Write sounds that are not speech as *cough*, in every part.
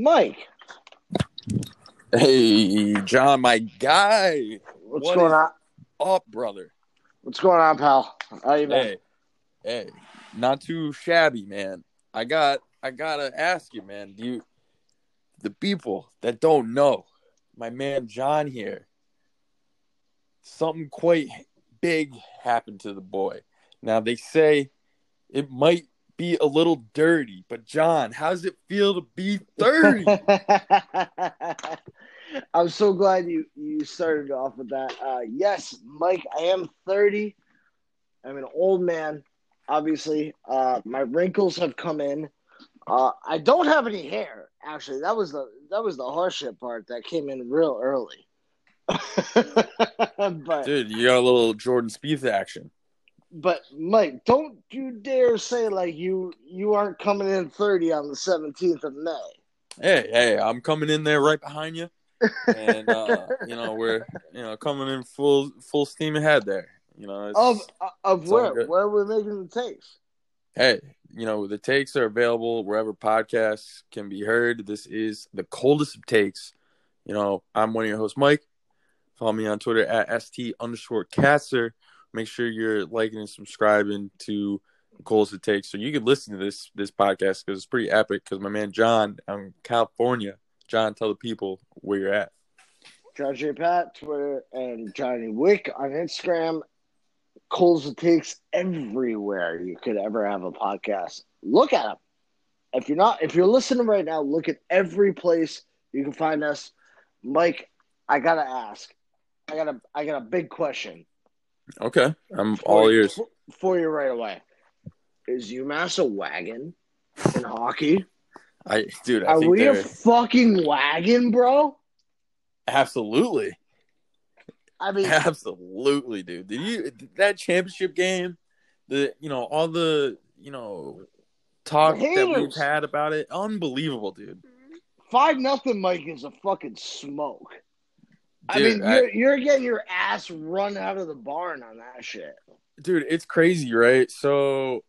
Mike, Hey, John, my guy. what's What going on? Up, brother. What's going on, pal? How you been? Hey, hey, not too shabby, man. I got, I gotta ask you, man. Do you, the people that don't know, my man John here, something quite big happened to the boy. Now they say it might be a little dirty, but John, how does it feel to be thirty? *laughs* I'm so glad you you started off with that. Uh, yes, Mike, I am 30. I'm an old man. Obviously, uh, my wrinkles have come in. Uh, I don't have any hair. Actually, that was the that was the horseshit part that came in real early. *laughs* but Dude, you got a little Jordan Spieth action. But Mike, don't you dare say like you you aren't coming in 30 on the 17th of May. Hey, hey, I'm coming in there right behind you, and uh, *laughs* you know we're you know coming in full full steam ahead there. You know, it's, Of of it's where where we're making the takes. hey, you know the takes are available wherever podcasts can be heard. This is the coldest of takes. You know, I'm one of your hosts, Mike. Follow me on Twitter at st underscore catser. Make sure you're liking and subscribing to coldest of takes so you can listen to this this podcast because it's pretty epic. Because my man John out in California, John, tell the people where you're at. John J. Pat, Twitter, and Johnny Wick on Instagram. Coles and takes everywhere you could ever have a podcast. Look at them. If you're not, if you're listening right now, look at every place you can find us. Mike, I gotta ask. I got a, I got a big question. Okay, I'm for all ears. for, for you right away. Is UMass a wagon in hockey? I, dude, I Are think we a fucking wagon, bro? absolutely, I mean, absolutely, dude. Did you that championship game? The you know all the you know talk that we've had about it, unbelievable, dude. five nothing, Mike is a fucking smoke. I mean, you're, you're getting your ass run out of the barn on that shit. dude it's crazy right so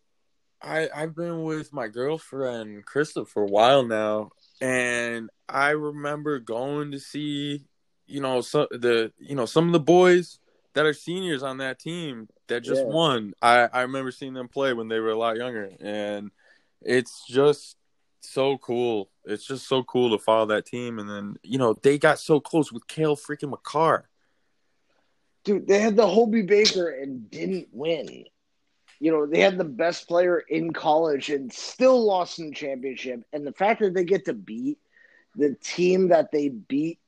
i i've been with my girlfriend krista for a while now and i remember going to see you know some the you know some of the boys that are seniors on that team that just Yeah. won i i remember seeing them play when they were a lot younger and it's just so cool it's just so cool to follow that team and then you know they got so close with Cale freaking Makar Dude, they had the Hobey Baker and didn't win. You know, they had the best player in college and still lost in the championship. And the fact that they get to beat the team that they beat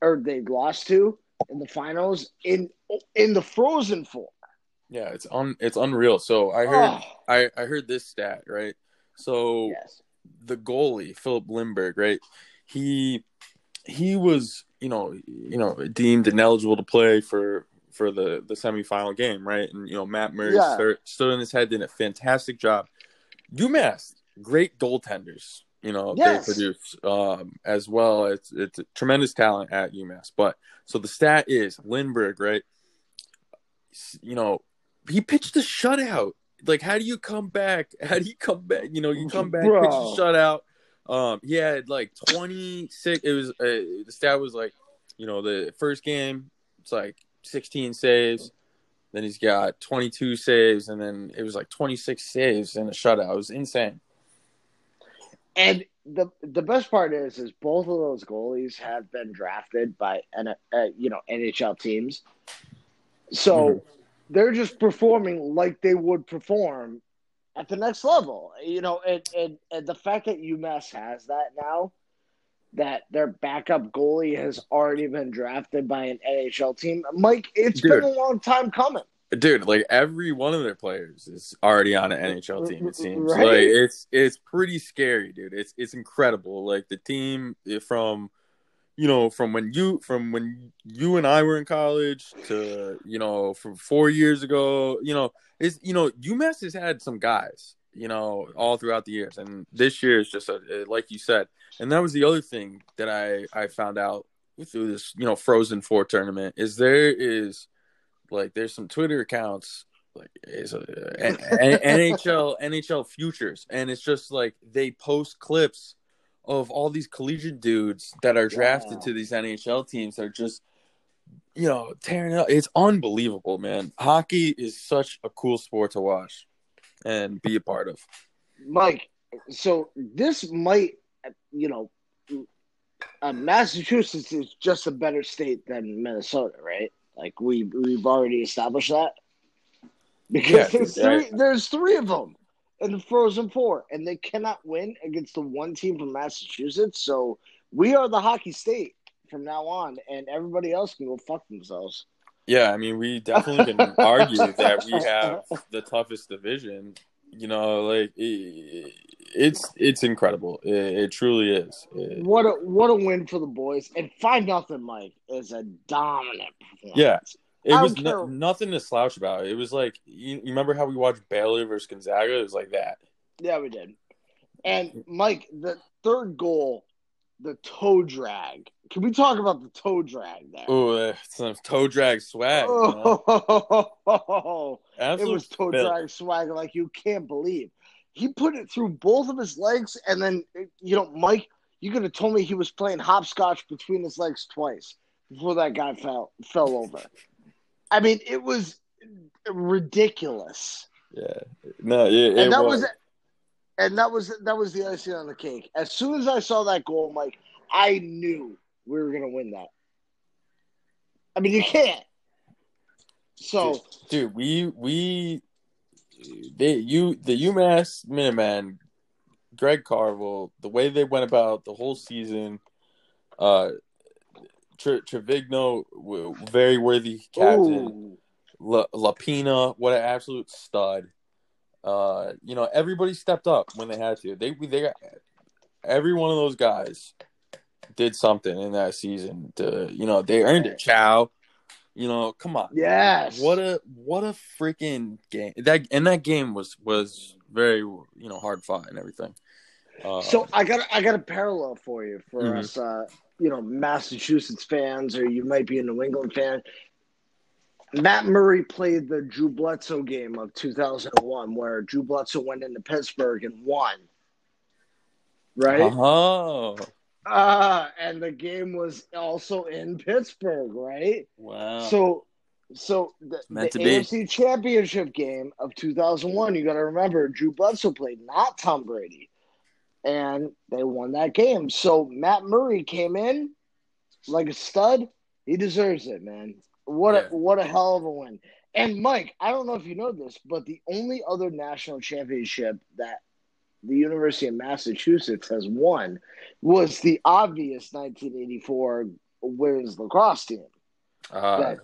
or they lost to in the finals in in the Frozen Four. yeah it's un it's unreal so i heard Oh, I, I heard this stat, right? So yes. The goalie, Filip Lindberg, right? He he was, you know, you know, deemed ineligible to play for for the the semifinal game, right? And you know, Matt Murray Yeah. stood, stood in his head, did a fantastic job. UMass, great goaltenders, you know, Yes. they produce um, as well. It's it's a tremendous talent at UMass. But so the stat is Lindbergh, right? You know, he pitched a shutout. Like, how do you come back? *laughs* How do you come back? You know, you come back, pitch a Bro. shutout. Um, he had like twenty six. It was uh, the stat was like, you know, the first game it's like sixteen saves. Then he's got twenty two saves, and then it was like twenty six saves in a shutout. It was insane. And the the best part is, is both of those goalies have been drafted by N, uh, you know NHL teams, so Mhm. They're just performing like they would perform at the next level. You know, and and, and the fact that UMass has that now, that their backup goalie has already been drafted by an NHL team, Mike, it's Dude. been a long time coming. dude like every one of their players is already on an nhl team it seems *laughs* Right. like it's it's pretty scary dude it's it's incredible like the team from you know from when you from when you and i were in college to you know from four years ago you know it's you know umass has had some guys you know all throughout the years. And this year is just a, like you said and that was the other thing that i i found out through this you know frozen four tournament is there is like there's some Twitter accounts like is a, N- N- NHL NHL futures, and it's just like they post clips of all these collegiate dudes that are drafted Yeah. to these NHL teams are just, you know, tearing it up. It's unbelievable, man. Hockey is such a cool sport to watch and be a part of. Mike, so this might, you know, uh, Massachusetts is just a better state than Minnesota, right? Like we we've already established that because Yeah, there's three there's three of them in the Frozen Four, and they cannot win against the one team from Massachusetts. So we are the hockey state from now on, and everybody else can go fuck themselves. Yeah, I mean, we definitely can *laughs* argue that we have the toughest division. You know, like it, it's it's incredible. It, it truly is. It- What a what a win for the boys, and five nothing, Mike is a dominant performance. Yeah. It oh, was don't no, nothing to slouch about. It was like you, you remember how we watched Baylor versus Gonzaga? It was like that. Yeah, we did. And Mike, the third goal, the toe drag. Can we talk about the toe drag there? Oh, some toe drag swag. Oh, *laughs* it was toe drag swag like you can't believe. He put it through both of his legs, and then you know, Mike, you could have told me he was playing hopscotch between his legs twice before that guy fell fell over. I mean, it was ridiculous. Yeah. No, it, it and that was. was, and that was that was the icing on the cake. As soon as I saw that goal, Mike, I knew we were gonna win that. I mean, you can't. So dude, we we they you the UMass Minutemen, Greg Carvel, the way they went about the whole season, uh, Tre- Trivigno, very worthy captain. La- Lopina, what an absolute stud. Uh, you know, everybody stepped up when they had to. They they got every one of those guys did something in that season. To you know, they earned it. Chow, you know, come on. yes. What a what a freaking game that and that game was was very you know hard fought and everything. Uh, So I got I got a parallel for you for Mhm. us, uh, you know, Massachusetts fans, or you might be a New England fan. Matt Murray played the Drew Bledsoe game of 2001, where Drew Bledsoe went into Pittsburgh and won. Right? oh Uh, and the game was also in Pittsburgh, right? wow! So, so the, the to be. AFC Championship game of 2001, you got to remember, Drew Bledsoe played, not Tom Brady, and they won that game. So Matt Murray came in like a stud. He deserves it, man. What Yeah. a what a hell of a win. And Mike, I don't know if you know this, but the only other national championship that the University of Massachusetts has won was the obvious 1984 women's lacrosse team Uh, that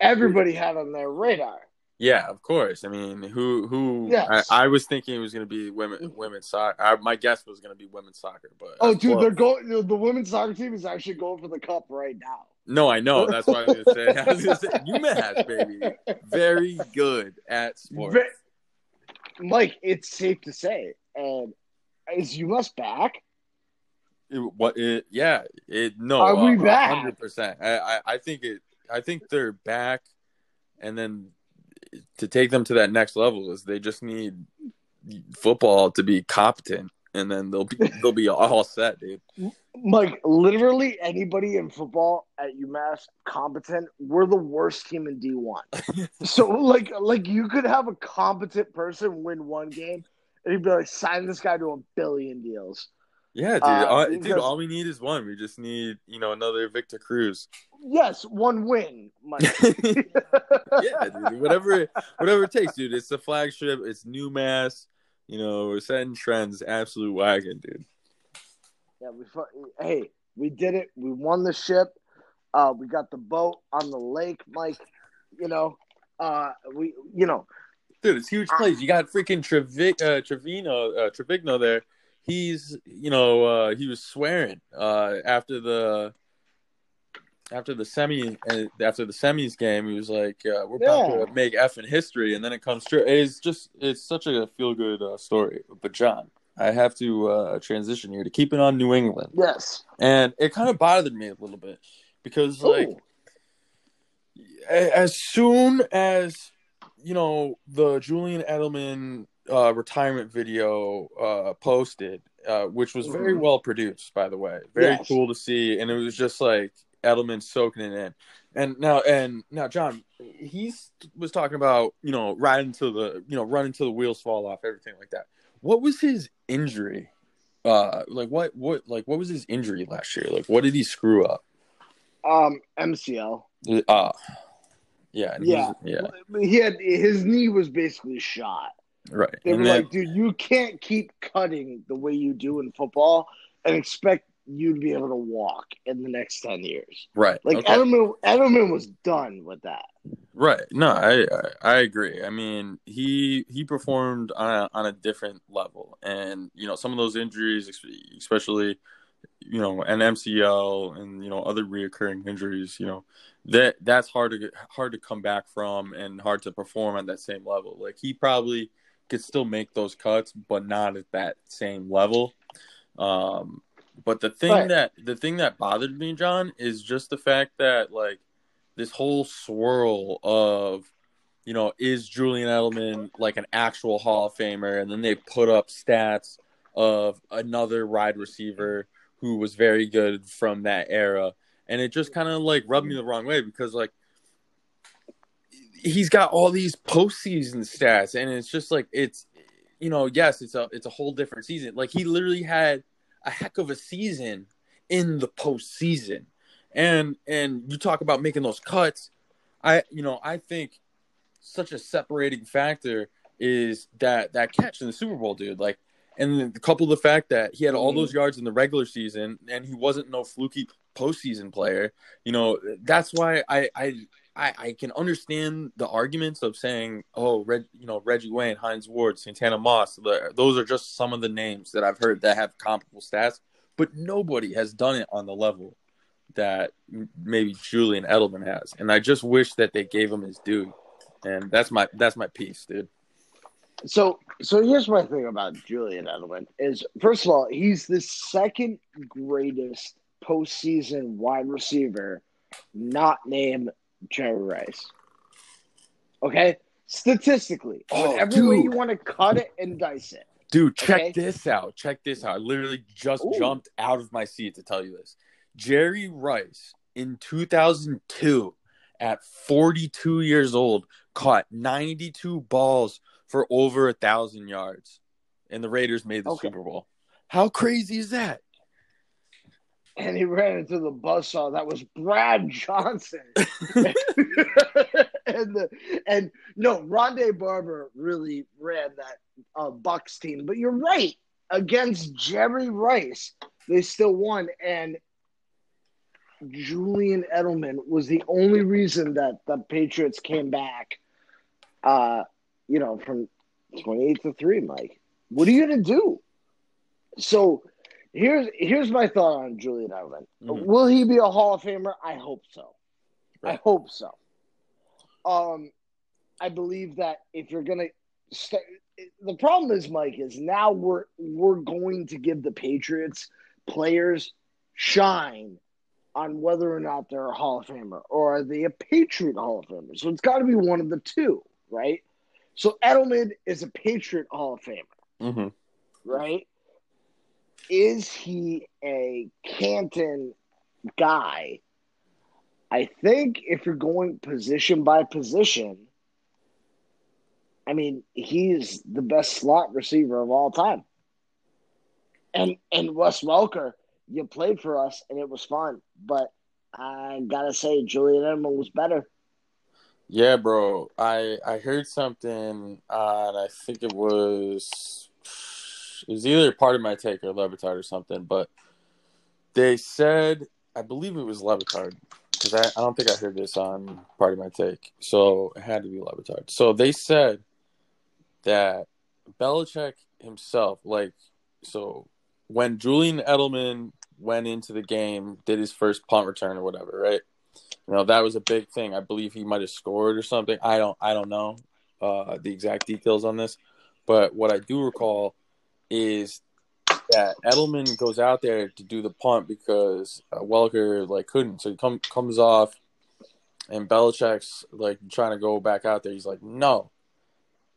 everybody had on their radar. Yeah, of course. I mean, who who? Yes. I, I was thinking it was going to be women mm-hmm. women's soccer. I, my guess was going to be women's soccer, but Oh, dude, they're going. The women's soccer team is actually going for the cup right now. No, I know. That's why I was going to say. *laughs* I was going to say UMass, baby, very good at sports. Ve- Mike, it's safe to say, and is UMass back? It, what? It, yeah. It no. Are we back? Hundred percent. I, I I think it. I think they're back, and then to take them to that next level is they just need football to be competent, and then they'll be *laughs* they'll be all set, dude. Mike, literally anybody in football at UMass competent, we're the worst team in D1. *laughs* so like like you could have a competent person win one game and you'd be like, sign this guy to a billion deals. Yeah, dude. Uh, all, dude, all we need is one. We just need you know another Victor Cruz. Yes, one win, Mike. *laughs* yeah, dude. Whatever, whatever it takes, dude. It's the flagship. It's UMass. You know, we're setting trends. Absolute wagon, dude. Yeah, we hey, we did it. We won the ship. Uh, we got the boat on the lake, Mike. You know, uh, we you know, Dude, it's huge plays. You got freaking Trevi- uh, Trivigno, uh, Trivigno there. He's, you know, uh, he was swearing uh, after the after the semi uh, after the semis game. He was like, uh, "We're about Yeah. to make effing history," and then it comes true. It's just it's such a feel good uh, story. But John, I have to uh, transition here to keep it on New England, yes. and it kind of bothered me a little bit because like Ooh. a- as soon as you know the Julian Edelman uh, retirement video uh, posted, uh, which was very Mhm. well produced, by the way. Very Yes. cool to see, and it was just like Edelman soaking it in. And now, and now, John, he's was talking about you know riding to the you know running till the wheels fall off, everything like that. What was his injury? Uh, like what what like what was his injury last year? Like what did he screw up? Um, MCL. Uh yeah, Yeah. yeah, He had his knee was basically shot. Right. They were then, like, dude, you can't keep cutting the way you do in football and expect you to be able to walk in the next ten years. right, Like okay. Edelman, Edelman was done with that. Right. No, I, I I agree. I mean, he he performed on a, on a different level, and you know some of those injuries, especially you know an MCL and you know other reoccurring injuries, you know that that's hard to get, hard to come back from and hard to perform at that same level. Like he probably could still make those cuts, but not at that same level. Um, but the thing Right. that the thing that bothered me, John, is just the fact that like this whole swirl of you know is Julian Edelman like an actual Hall of Famer, and then they put up stats of another wide receiver who was very good from that era, and it just kind of like rubbed me the wrong way because like he's got all these postseason stats, and it's just like it's you know yes it's a it's a whole different season. Like he literally had a heck of a season in the postseason, and and you talk about making those cuts. I you know I think such a separating factor is that that catch in the Super Bowl, dude. Like, and the couple of the fact that he had all Mhm. those yards in the regular season, and he wasn't no fluky postseason player. You know, that's why I I I, I can understand the arguments of saying, oh, Reg, you know, Reggie Wayne, Hines Ward, Santana Moss. Those are just some of the names that I've heard that have comparable stats, but nobody has done it on the level that maybe Julian Edelman has. And I just wish that they gave him his due. And that's my that's my piece, dude. So, so here's my thing about Julian Edelman is first of all, he's the second greatest postseason wide receiver, not named Jerry Rice. Okay, statistically, Oh, whatever way you want to cut it and dice it. Dude, check Okay. this out. Check this out. I literally just Ooh. jumped out of my seat to tell you this. Jerry Rice in 2002 at 42 years old caught 92 balls for over a thousand yards and the Raiders made the Okay. Super Bowl. How crazy is that? And he ran into the buzzsaw that was Brad Johnson. *laughs* and the, and no, Rondé Barber really ran that uh, Bucks team. But you're right. Against Jerry Rice, they still won. And Julian Edelman was the only reason that the Patriots came back. Uh, you know, from twenty-eight to three, Mike. What are you gonna do? So here's here's my thought on Julian Edelman. Mhm. Will he be a Hall of Famer? I hope so. I hope so. Um, I believe that if you're gonna start, the problem is, Mike, is now we're we're going to give the Patriots players shine on whether or not they're a Hall of Famer or are they a Patriot Hall of Famer. So it's got to be one of the two, right? So Edelman is a Patriot Hall of Famer Mm-hmm. right? Is he a Canton guy? I think if you're going position by position, I mean, he's the best slot receiver of all time. And and Wes Welker, you played for us and it was fun, but I gotta say Julian Edelman was better. Yeah, bro. I I heard something uh, on I think it was it was either Pardon My Take or Le Batard or something, but they said I believe it was Le Batard because I, I don't think I heard this on Pardon My Take, so it had to be Le Batard. So they said that Belichick himself, like, so when Julian Edelman went into the game, did his first punt return or whatever, right? You know, that was a big thing. I believe he might have scored or something. I don't I don't know uh, the exact details on this, but what I do recall is that Edelman goes out there to do the punt because uh, Welker like couldn't. So he come, comes off, and Belichick's like trying to go back out there. He's like, "No,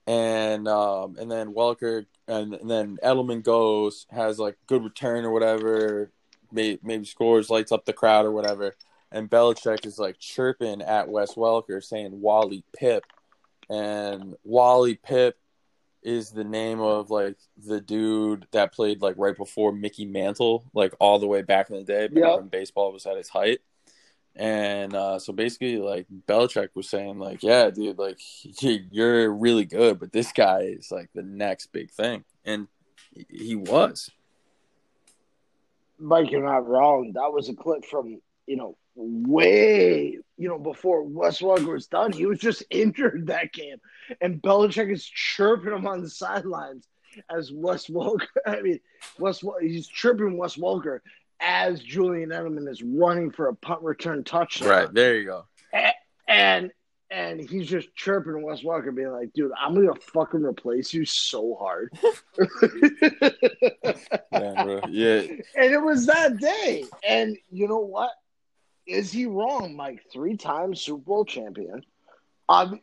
and um, and then Welker and, and then Edelman goes has like good return or whatever, maybe, maybe scores, lights up the crowd or whatever, and Belichick is like chirping at Wes Welker saying Wally Pipp, and Wally Pipp is the name of like the dude that played like right before Mickey Mantle, like all the way back in the day, back Yep. when baseball was at its height. And uh, so basically, like Belichick was saying, like, yeah, dude, like *laughs* you're really good, but this guy is like the next big thing, and he- he was. Mike, you're not wrong. That was a clip from, you know, way, you know, before Wes Welker was done. He was just *laughs* injured that game. And Belichick is chirping him on the sidelines as Wes Welker. *laughs* I mean, Wes, Wel- he's chirping Wes Welker as Julian Edelman is running for a punt return touchdown. Right there, you go. And and he's just chirping Wes Welker, being like, dude, I'm gonna fucking replace you so hard. *laughs* Yeah, bro. Yeah, And it was that day. And you know what? Is he wrong, Mike? Three time Super Bowl champion. Um,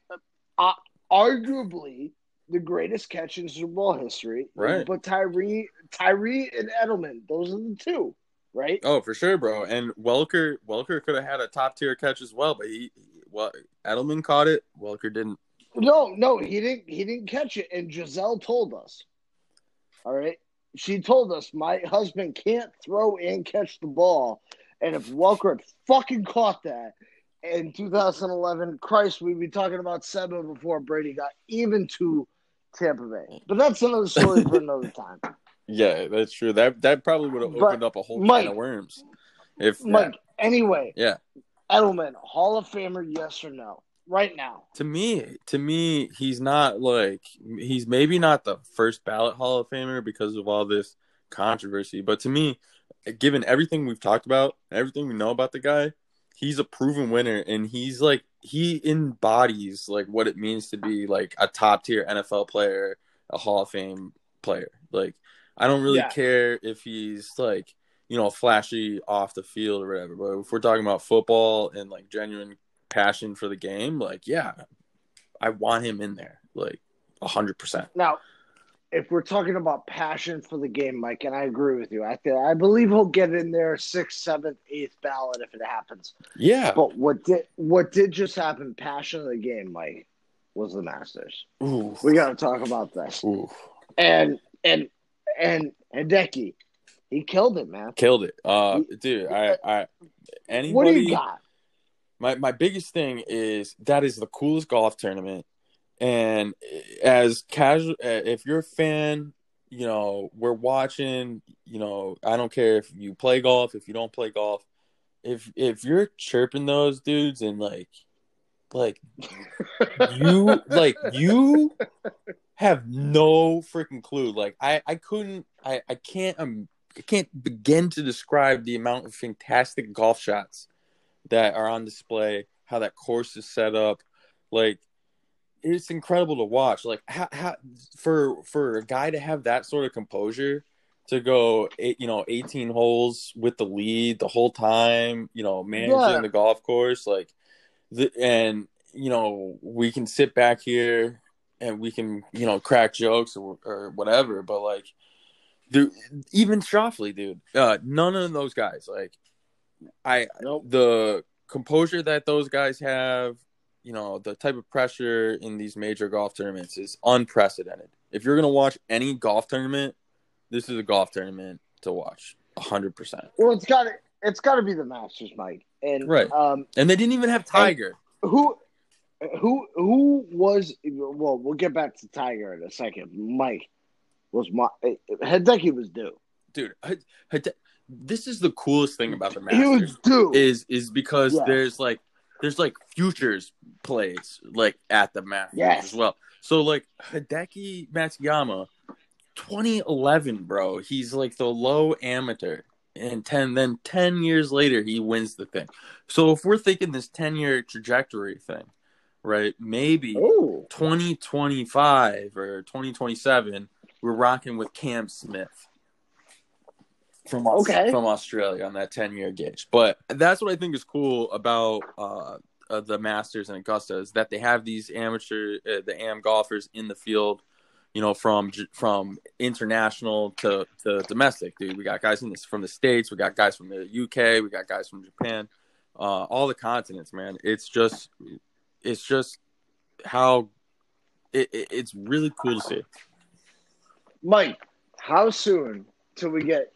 uh, arguably the greatest catch in Super Bowl history. Right. But Tyree, Tyree and Edelman, those are the two, right? Oh, for sure, bro. And Welker, Welker could have had a top tier catch as well, but he, well, Edelman caught it. Welker didn't. No, no, he didn't. He didn't catch it. And Gisele told us. All right, she told us my husband can't throw and catch the ball, and if Welker had fucking caught that in 2011, Christ, we'd be talking about seven before Brady got even to Tampa Bay. But that's another story for another *laughs* time. Yeah, that's true. That that probably would have But, opened up a whole Mike- can of worms. If Mike, anyway, yeah, Edelman, Hall of Famer, yes or no? Right now, to me, to me, he's not like he's maybe not the first ballot Hall of Famer because of all this controversy. But to me, given everything we've talked about, everything we know about the guy, he's a proven winner, and he's like he embodies like what it means to be like a top tier NFL player, a Hall of Fame player. Like I don't really Yeah. care if he's like you know flashy off the field or whatever, but if we're talking about football and like genuine passion for the game, like yeah, I want him in there, like hundred percent. Now, if we're talking about passion for the game, Mike, and I agree with you, I think I believe he'll get in there sixth, seventh, eighth ballot if it happens. Yeah. But what did what did just happen? Passion of the game, Mike, was the Masters. Ooh. We got to talk about this. Ooh. And and and Hideki, he killed it, man. Killed it. Uh, dude, I, I, anybody. What do you got? My my biggest thing is that is the coolest golf tournament, and as casual, if you're a fan, you know we're watching. You know, I don't care if you play golf, if you don't play golf. If if you're chirping those dudes and like, like you *laughs* like you have no freaking clue. Like I I couldn't I I can't um I can't begin to describe the amount of fantastic golf shots that are on display, how that course is set up. Like it's incredible to watch. Like how, how for for a guy to have that sort of composure to go eight, you know 18 holes with the lead the whole time, you know, managing Yeah. the golf course like the, and you know, we can sit back here and we can, you know, crack jokes or, or whatever, but like dude, even Schauffele, dude, uh, none of those guys, like, I Nope. the composure that those guys have, you know, the type of pressure in these major golf tournaments is unprecedented. If you're gonna watch any golf tournament, this is a golf tournament to watch, hundred percent. Well, it's got to it's got to be the Masters, Mike. And Right. um, And they didn't even have Tiger. who who who was well we'll get back to tiger in a second mike was my hideki was due dude Hide- Hide- this is the coolest thing about the he was masters due is is because there's like there's like futures plays like at the masters Yes. as well. So like hideki matsuyama 2011 bro he's like the low amateur. And 10 then 10 years later he wins the thing. So if we're thinking this 10 year trajectory thing right maybe oh 2025 or 2027, we're rocking with Cam Smith from Okay. from Australia on that 10 year gauge. But that's what I think is cool about uh, uh, the Masters and Augusta is that they have these amateur, uh, the AM golfers in the field, you know, from from international to, to domestic. Dude, we got guys in this from the states, we got guys from the UK, we got guys from Japan, uh, all the continents. Man, it's just, it's just how it, it, it's really cool to see. Mike, how soon till we get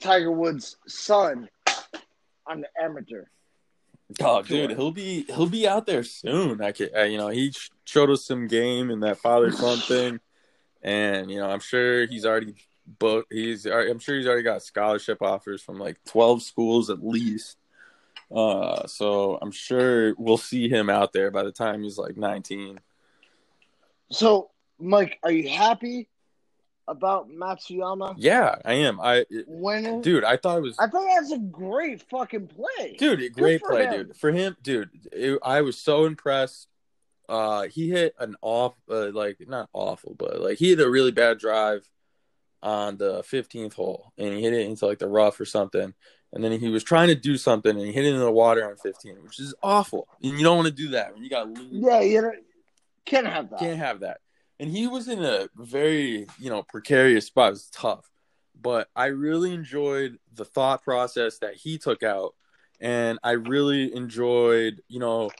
Tiger Woods' son on the amateur? Oh, dude, he'll be he'll be out there soon. I can, uh, you know, he showed us some game in that father son *sighs* thing, and you know, I'm sure he's already booked. He's, I'm sure he's already got scholarship offers from like 12 schools at least. Uh, so I'm sure we'll see him out there by the time he's like 19. So, Mike, are you happy about Matsuyama? Yeah, I am. I winning, dude. I thought it was. I thought that's a great fucking play, dude. Great play, him. dude. For him, dude. It, I was so impressed. Uh, he hit an off, uh, like not awful, but like he hit a really bad drive on the 15th hole, and he hit it into like the rough or something. And then he was trying to do something, and he hit it in the water on 15, which is awful. And you don't want to do that when you got. Yeah, you can't have that. Can't have that and he was in a very you know precarious spot. It was tough, but I really enjoyed the thought process that he took out, and I really enjoyed you know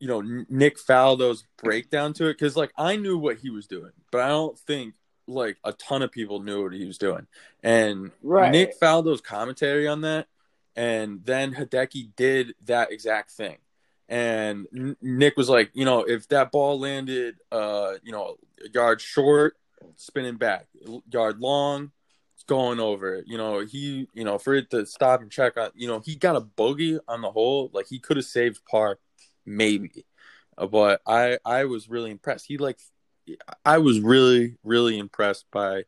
you know Nick Faldo's breakdown to it. Because like I knew what he was doing, but I don't think like a ton of people knew what he was doing, and right. Nick Faldo's commentary on that, and then Hideki did that exact thing and Nick was like, you know, if that ball landed, uh, you know, a yard short, spinning back, yard long, it's going over it. You know, he, you know, for it to stop and check on, you know, he got a bogey on the hole, like he could have saved par, maybe, uh, but I, I was really impressed. He like, I was really, really impressed by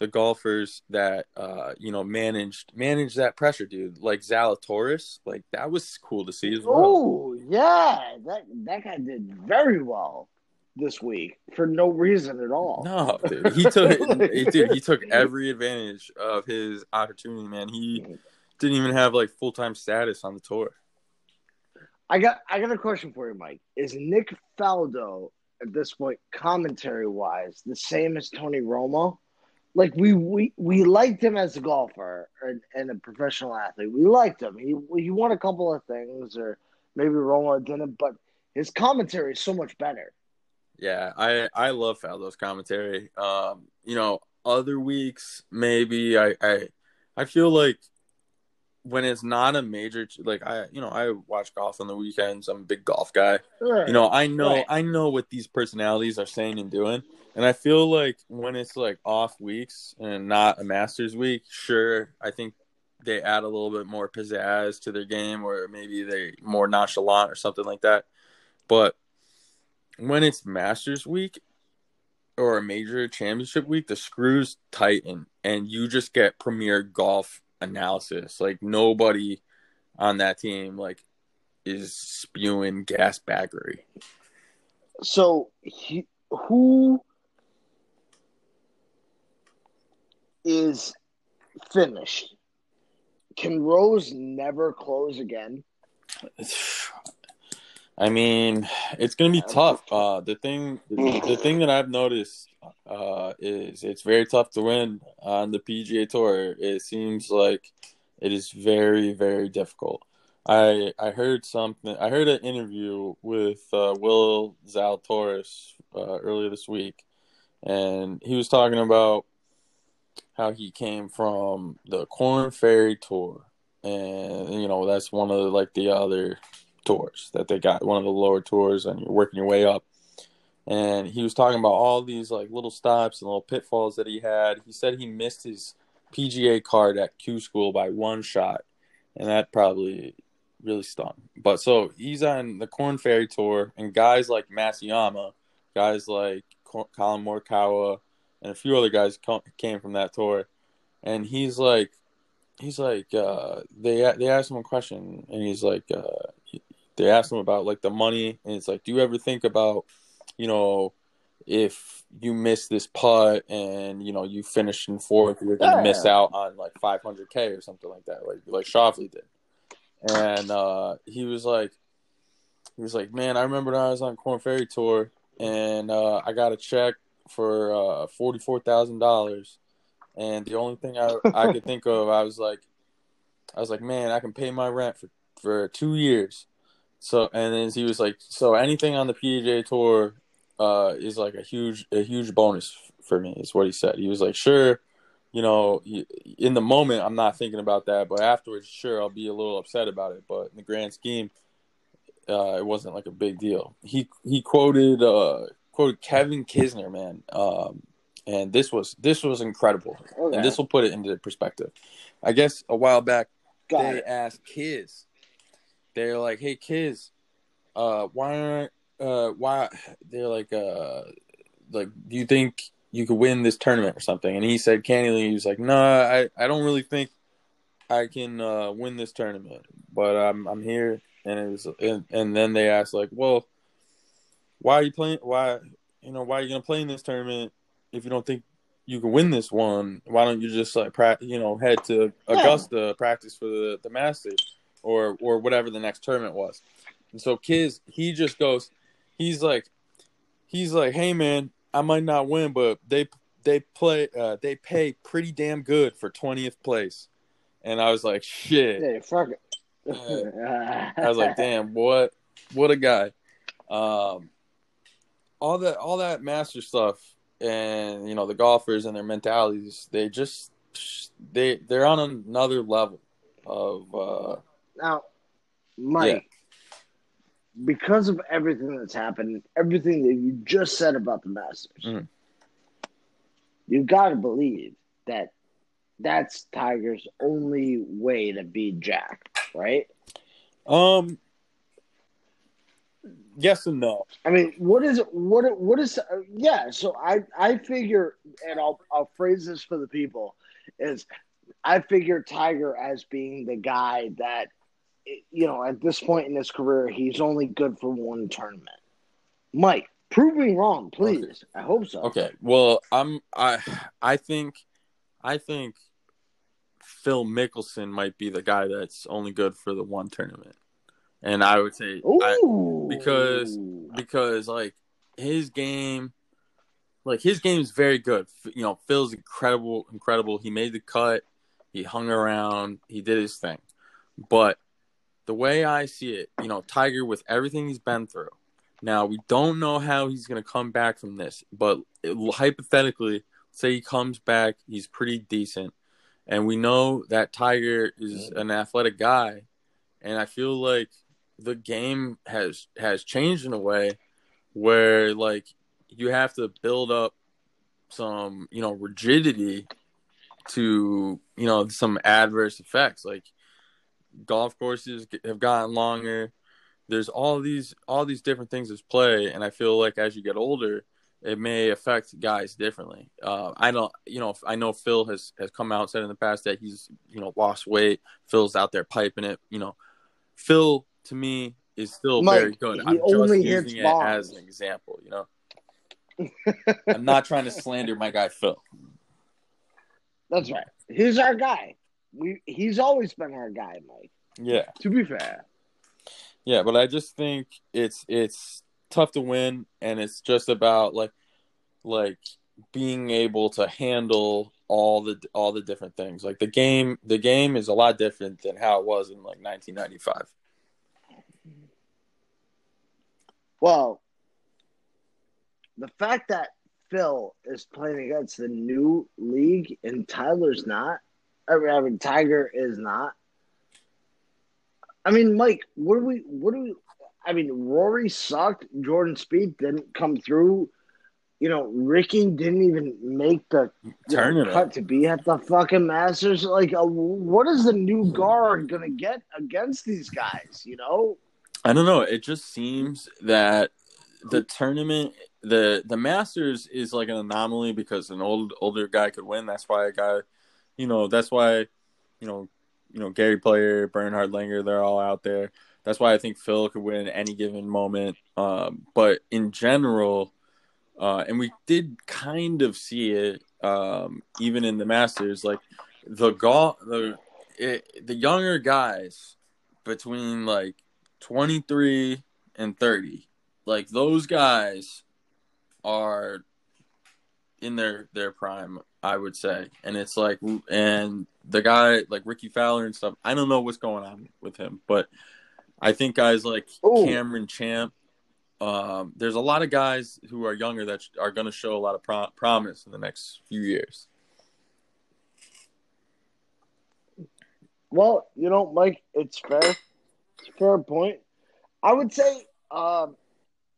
the golfers that uh you know managed managed that pressure, dude. Like Zalatoris, like that was cool to see as well. Oh yeah, that that guy did very well this week for no reason at all. No, dude, he took *laughs* dude, he took every advantage of his opportunity, man. He didn't even have like full time status on the tour. I got I got a question for you, Mike. Is Nick Faldo at this point, commentary wise, the same as Tony Romo? Like we we we liked him as a golfer and, and a professional athlete. We liked him. He he won a couple of things, or maybe Romo didn't, but his commentary is so much better. Yeah, I I love Faldo's commentary. Um, you know, other weeks maybe I I I feel like when it's not a major like I you know I watch golf on the weekends. I'm a big golf guy. Right. You know, I know right. I know what these personalities are saying and doing. And I feel like when it's like off weeks and not a Masters week, sure, I think they add a little bit more pizzazz to their game or maybe they more nonchalant or something like that. But when it's Masters week or a major championship week, the screws tighten and you just get premier golf analysis. Like nobody on that team like is spewing gas baggery. So he, who is finished. Can Rose never close again? *sighs* *sighs* *sighs* I mean, it's gonna be tough. Uh, the thing, the thing that I've noticed uh, is it's very tough to win on the PGA Tour. It seems like it is very, very difficult. I I heard something. I heard an interview with uh, Will Zalatoris uh, earlier this week, and he was talking about how he came from the Corn Ferry Tour, and you know that's one of the, like the other tours that they got, one of the lower tours, and you're working your way up. And he was talking about all these like little stops and little pitfalls that he had. He said he missed his PGA card at Q School by one shot, and that probably really stung. But so he's on the Corn Ferry Tour, and guys like Matsuyama, guys like Collin Morikawa, and a few other guys came from that tour, and he's like, he's like, uh, they they asked him a question, and he's like, uh, they asked him about like the money, and it's like, do you ever think about, you know, if you miss this putt and you know you finish in fourth, you're gonna yeah. miss out on like 500k or something like that, like like Schauffele did, and uh, he was like, he was like, "Man, I remember when I was on Corn Ferry tour, and uh, I got a check for uh, forty four thousand dollars, and the only thing I I could *laughs* think of, I was like, I was like, man, I can pay my rent for for two years." So and then he was like, "So anything on the PGA tour uh, is like a huge a huge bonus for me," is what he said. He was like, "Sure." You know, in the moment, I'm not thinking about that, but afterwards, sure, I'll be a little upset about it. But in the grand scheme, uh, it wasn't like a big deal. He he quoted uh, quoted Kevin Kisner, man, um, and this was this was incredible, okay. and this will put it into perspective. I guess a while back Got they it. asked Kiz, they're like, "Hey kids, uh, why aren't uh, why?" They're like, uh, like, do you think you could win this tournament or something? And he said candidly, he was like, "No, nah, I I don't really think." I can uh, win this tournament, but I'm I'm here and it was and, and then they asked like, well, why are you playing? Why you know why are you gonna play in this tournament if you don't think you can win this one? Why don't you just like pra- you know head to Augusta yeah. practice for the the Masters or or whatever the next tournament was? And so Kiz he just goes, he's like, he's like, hey man, I might not win, but they they play uh, they pay pretty damn good for twentieth place. And I was like, shit. Yeah, fuck it. I was like, damn, what what a guy. Um, all that all that master stuff and you know the golfers and their mentalities, they just they they're on another level of uh now Mike yeah. because of everything that's happened, everything that you just said about the Masters, mm. you've got to believe that that's Tiger's only way to beat Jack right? Um. Yes and no. I mean, what is what what is uh, yeah? So I I figure, and I'll I'll phrase this for the people, is I figure Tiger as being the guy that you know at this point in his career he's only good for one tournament. Mike, prove me wrong, please. Okay. I hope so. Okay. Well, I'm I I think I think Phil Mickelson might be the guy that's only good for the one tournament. And I would say I, because because like his game like his game is very good. You know, Phil's incredible incredible. He made the cut, he hung around, he did his thing. But the way I see it, you know, Tiger with everything he's been through. Now, we don't know how he's going to come back from this, but it, hypothetically, say he comes back, he's pretty decent and we know that Tiger is an athletic guy, and I feel like the game has has changed in a way where like you have to build up some you know rigidity to you know some adverse effects like golf courses have gotten longer there's all these all these different things at play and i feel like as you get older it may affect guys differently. Uh, I don't, you know, I know Phil has has come out said in the past that he's, you know, lost weight. Phil's out there piping it. You know, Phil to me is still Mike, very good. I'm just using it as an example. You know, *laughs* I'm not trying to slander my guy Phil. That's right. He's our guy. We he's always been our guy, Mike. Yeah. To be fair. Yeah, but I just think it's it's tough to win, and it's just about like like being able to handle all the all the different things. Like the game, the game is a lot different than how it was in like 1995. Well, the fact that Phil is playing against the new league and Tyler's not, I mean, I mean Tiger is not. I mean, Mike, what do we, what do we, I mean, Rory sucked. Jordan Spieth didn't come through. You know, Rickie didn't even make the know, cut to be at the fucking Masters. Like, uh, what is the new guard gonna get against these guys? You know, I don't know. It just seems that the tournament, the the Masters, is like an anomaly because an old older guy could win. That's why a guy, you know, that's why, you know, you know, Gary Player, Bernhard Langer, they're all out there. That's why I think Phil could win any given moment. Um, but in general, uh, and we did kind of see it um, even in the Masters, like the golf, the it, the younger guys between like 23 and 30. Like those guys are in their their prime, I would say. And it's like and the guy like Rickie Fowler and stuff, I don't know what's going on with him, but I think guys like Ooh. Cameron Champ um, there's a lot of guys who are younger that are going to show a lot of pro- promise in the next few years. Well, you know, Mike, it's fair. It's a fair point. I would say, um,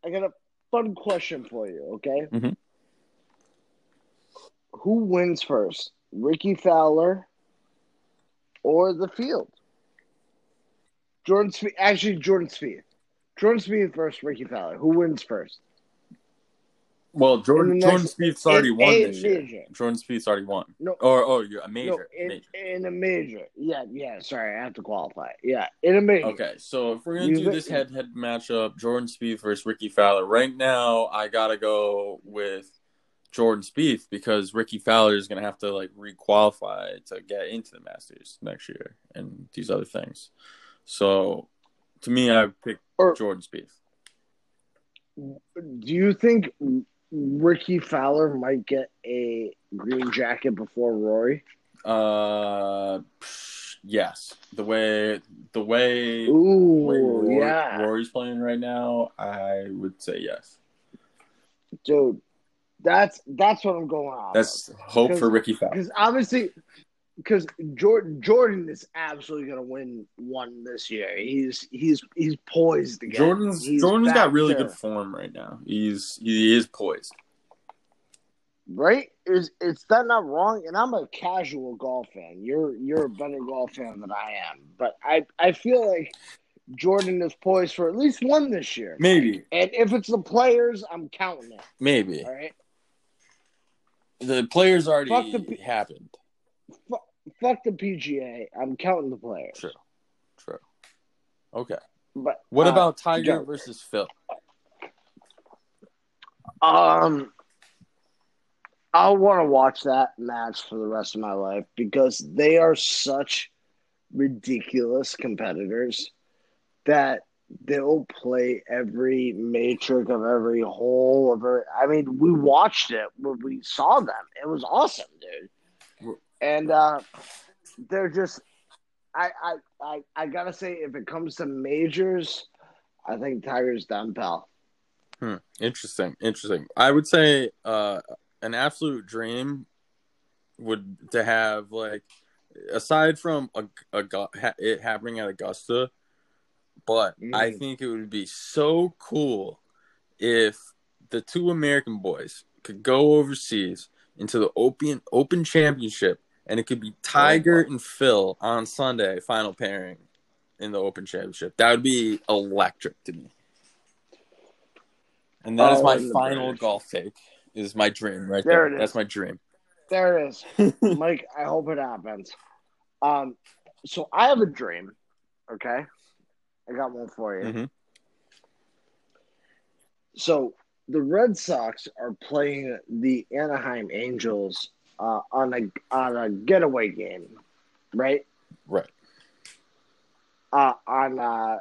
I got a fun question for you. Okay, Mhm. Who wins first, Rickie Fowler or the field? Jordan Spieth. Actually, Jordan Spieth. Jordan Spieth versus Rickie Fowler. Who wins first? Well, Jordan Jordan next- Spieth's already won this year. Jordan Spieth's already won. No, Or oh, you're a major. no, in, major. in a major. Yeah, yeah. Sorry, I have to qualify. Yeah, in a major. Okay, so if we're gonna You do this head-to-head matchup, Jordan Spieth versus Rickie Fowler. Right now, I gotta go with Jordan Spieth because Rickie Fowler is gonna have to like requalify to get into the Masters next year and these other things. So, to me, I pick Or Jordan Spieth. do you think Rickie Fowler might get a green jacket before Rory? Uh, yes, the way the way, the way Ooh, Rory- yeah, Rory's playing right now, I would say yes. dude. That's that's what I'm going on. That's hope for Rickie Fowler. because obviously, because Jordan Jordan is absolutely going to win one this year. He's he's he's poised again. Jordan's He's Jordan's got really to- good form right now. He's he is poised. right? Is is that not wrong? And I'm a casual golf fan. You're you're a better golf fan than I am, but I I feel like Jordan is poised for at least one this year. Maybe, And if it's the players, I'm counting it. maybe All right. The players already Fuck the pe- happened. Fuck the PGA. I'm counting the players. True, true. Okay. But What uh, about Tiger Joe. versus Phil? Um, I want to watch that match for the rest of my life because they are such ridiculous competitors that they'll play every matrix of every hole of every, I mean, we watched it when we saw them. It was awesome, dude. And uh, they're just, I, I, I, I gotta say, if it comes to majors, I think Tiger's done, pal. Hmm. Interesting. Interesting. I would say uh, an absolute dream would to have like aside from a, a, it happening at Augusta, but I Mm. think it would be so cool if the two American boys could go overseas into the Open Open Championship, and it could be Tiger and Phil on Sunday, final pairing in the Open Championship. That would be electric to me. And that is Oh, my final British. golf take. Is my dream right There there. it is. That's my dream. There it is. *laughs* Mike, I hope it happens. Um, so I have a dream. Okay, I got one for you. Mhm. So the Red Sox are playing the Anaheim Angels uh, on a on a getaway game, right? Right. Uh, on uh,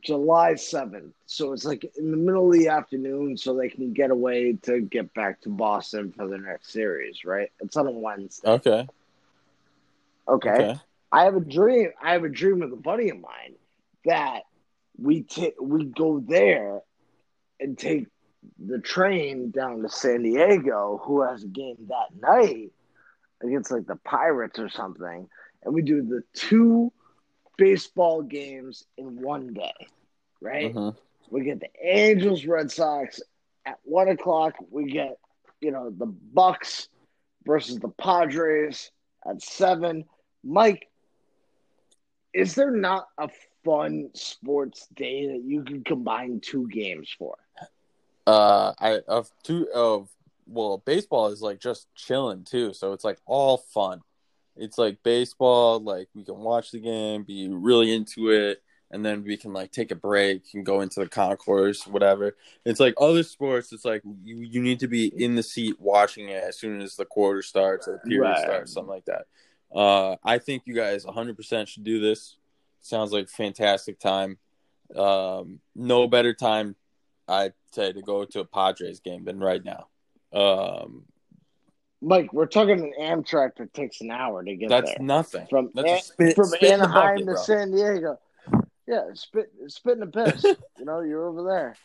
July seventh. So it's like in the middle of the afternoon, so they can get away to get back to Boston for the next series, right? It's on a Wednesday. Okay. Okay. Okay. I have a dream. I have a dream with a buddy of mine that we ta- we go there and take the train down to San Diego, who has a game that night against like the Pirates or something, and we do the two baseball games in one day, right? Mhm. We get the Angels Red Sox at one o'clock. We get, you know, the Bucks versus the Padres at seven. Mike, is there not a fun sports day that you can combine two games for? Uh, I of two of well, baseball is like just chilling too, so it's like all fun. It's like baseball, like we can watch the game, be really into it, and then we can like take a break and go into the concourse, whatever. It's like other sports. It's like you you need to be in the seat watching it as soon as the quarter starts or the period Right. starts, something like that. Uh, I think you guys 100% should do this. Sounds like fantastic time. Um, no better time, I'd say, to go to a Padres game than right now. Um, Mike, we're talking an Amtrak that takes an hour to get that's there nothing. from That's spit- from spit Anaheim bucket, to bro. San Diego. Yeah, spit spit in the piss. *laughs* you know, you're over there.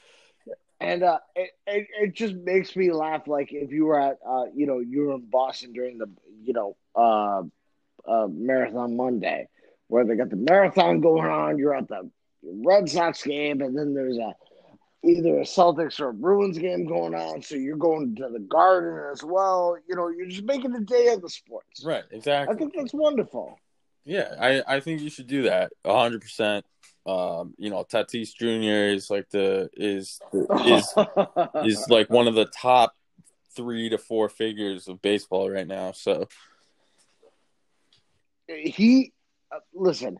And uh, it, it it just makes me laugh. Like if you were at, uh, you know, you were in Boston during the, you know, uh, uh, Marathon Monday, where they got the marathon going on. You're at the Red Sox game, and then there's a either a Celtics or a Bruins game going on. So you're going to the Garden as well. You know, you're just making a day of the sports. Right, Exactly. I think that's wonderful. Yeah, I, I think you should do that hundred percent. Um, you know, Tatis Jr. is like the is is *laughs* is like one of the top three to four figures of baseball right now. So he listen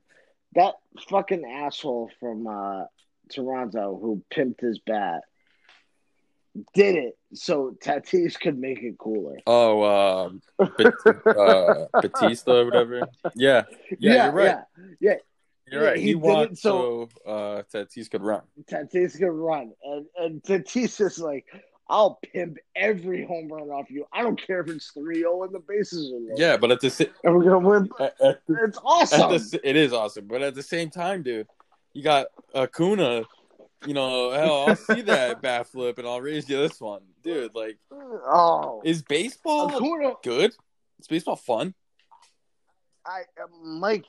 that fucking asshole from uh, Toronto who pimped his bat did it so Tatis could make it cooler. oh um Bat- *laughs* uh, Bautista or whatever. Yeah, yeah, you're right. Yeah, You're right. he He, did wants so- so uh Tatis could run. Tatis could run, and and Tatis is like, "I'll pimp every home run off you. I don't care if it's 3-0 and the bases are low. Yeah, but at the sa- and we're gonna win. at, at the It's awesome. The, it is awesome, but at the same time, dude, you got Acuna. You know, hell, I'll see that *laughs* bat flip and I'll raise you this one, dude. Like, oh, is baseball Acuna, good? Is baseball fun? I uh, Mike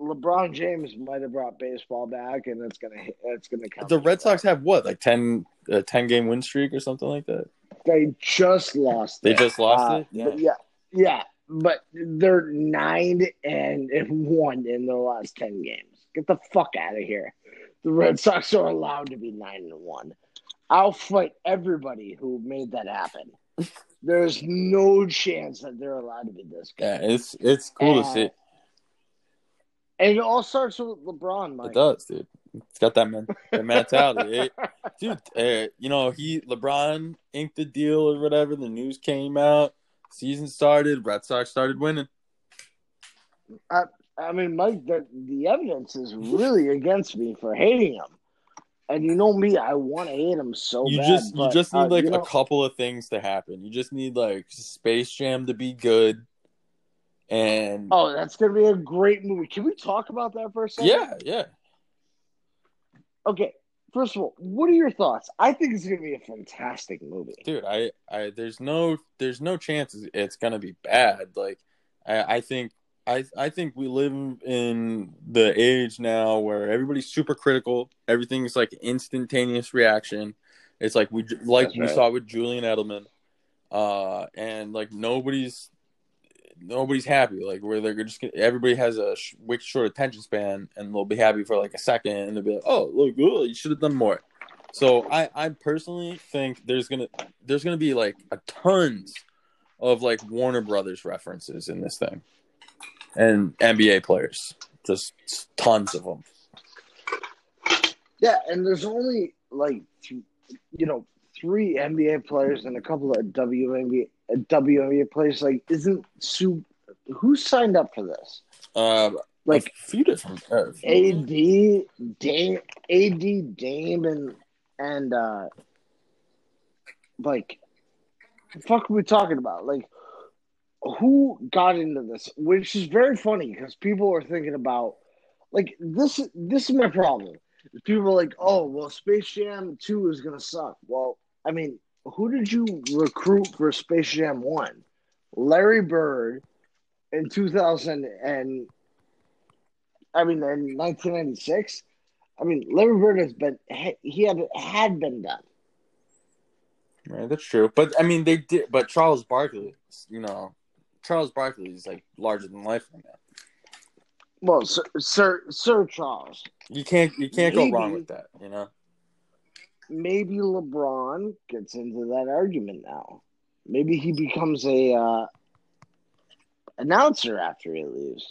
LeBron James might have brought baseball back, and it's gonna it's gonna come. The Red Sox have what, like 10, a ten game win streak or something like that? They just lost. They it. just lost Uh, it. Yeah. yeah, yeah, but they're nine and one in their last ten games. Get the fuck out of here. The Red Sox are allowed to be nine and one. I'll fight everybody who made that happen. There's no chance that they're allowed to be this good. Yeah, it's it's cool to Uh, see. And it all starts with LeBron, Mike. It does, dude. It's got that man, that mentality, It- dude. Uh, you know, he LeBron inked the deal or whatever. The news came out. Season started. Red Sox started winning. I mean, Mike, the, the evidence is really against me for hating him. And you know me, I want to hate him so you bad. just you but, just need uh, like you know, a couple of things to happen. You just need like Space Jam to be good, and Oh, that's gonna be a great movie. Can we talk about that for a second? yeah, yeah. Okay. First of all, what are your thoughts? I think it's gonna be a fantastic movie. dude i i there's no there's no chance it's gonna be bad like i i think i i think we live in the age now where everybody's super critical everything's like instantaneous reaction it's like we like That's we right. saw with julian edelman uh and like nobody's nobody's happy like where they're just everybody has a sh- short attention span and they'll be happy for like a second and they'll be like oh look oh, you should have done more so I, I personally think there's gonna there's gonna be like a tons of like Warner Brothers references in this thing, and NBA players, just tons of them. Yeah, and there's only like you know three NBA players and a couple of WNBA uh, WNBA players. Like, isn't Sue? Who signed up for this? Uh, Like a few different. AD, Dame, AD, Dame, and and uh, like, the fuck are we talking about? Like, who got into this? Which is very funny because people are thinking about like this. This is my problem. People are like, oh, well, Space Jam Two is gonna suck. Well, I mean, who did you recruit for Space Jam One? Larry Bird in two thousand and I mean, in 1996, I mean, Larry Bird has been he had had been done. right, that's true, but I mean they did. But Charles Barkley, you know, Charles Barkley is like larger than life right now. Well, Sir Sir, Sir Charles, You can't you can't go wrong with that. You know. Maybe LeBron gets into that argument now. Maybe he becomes a uh, announcer after he leaves.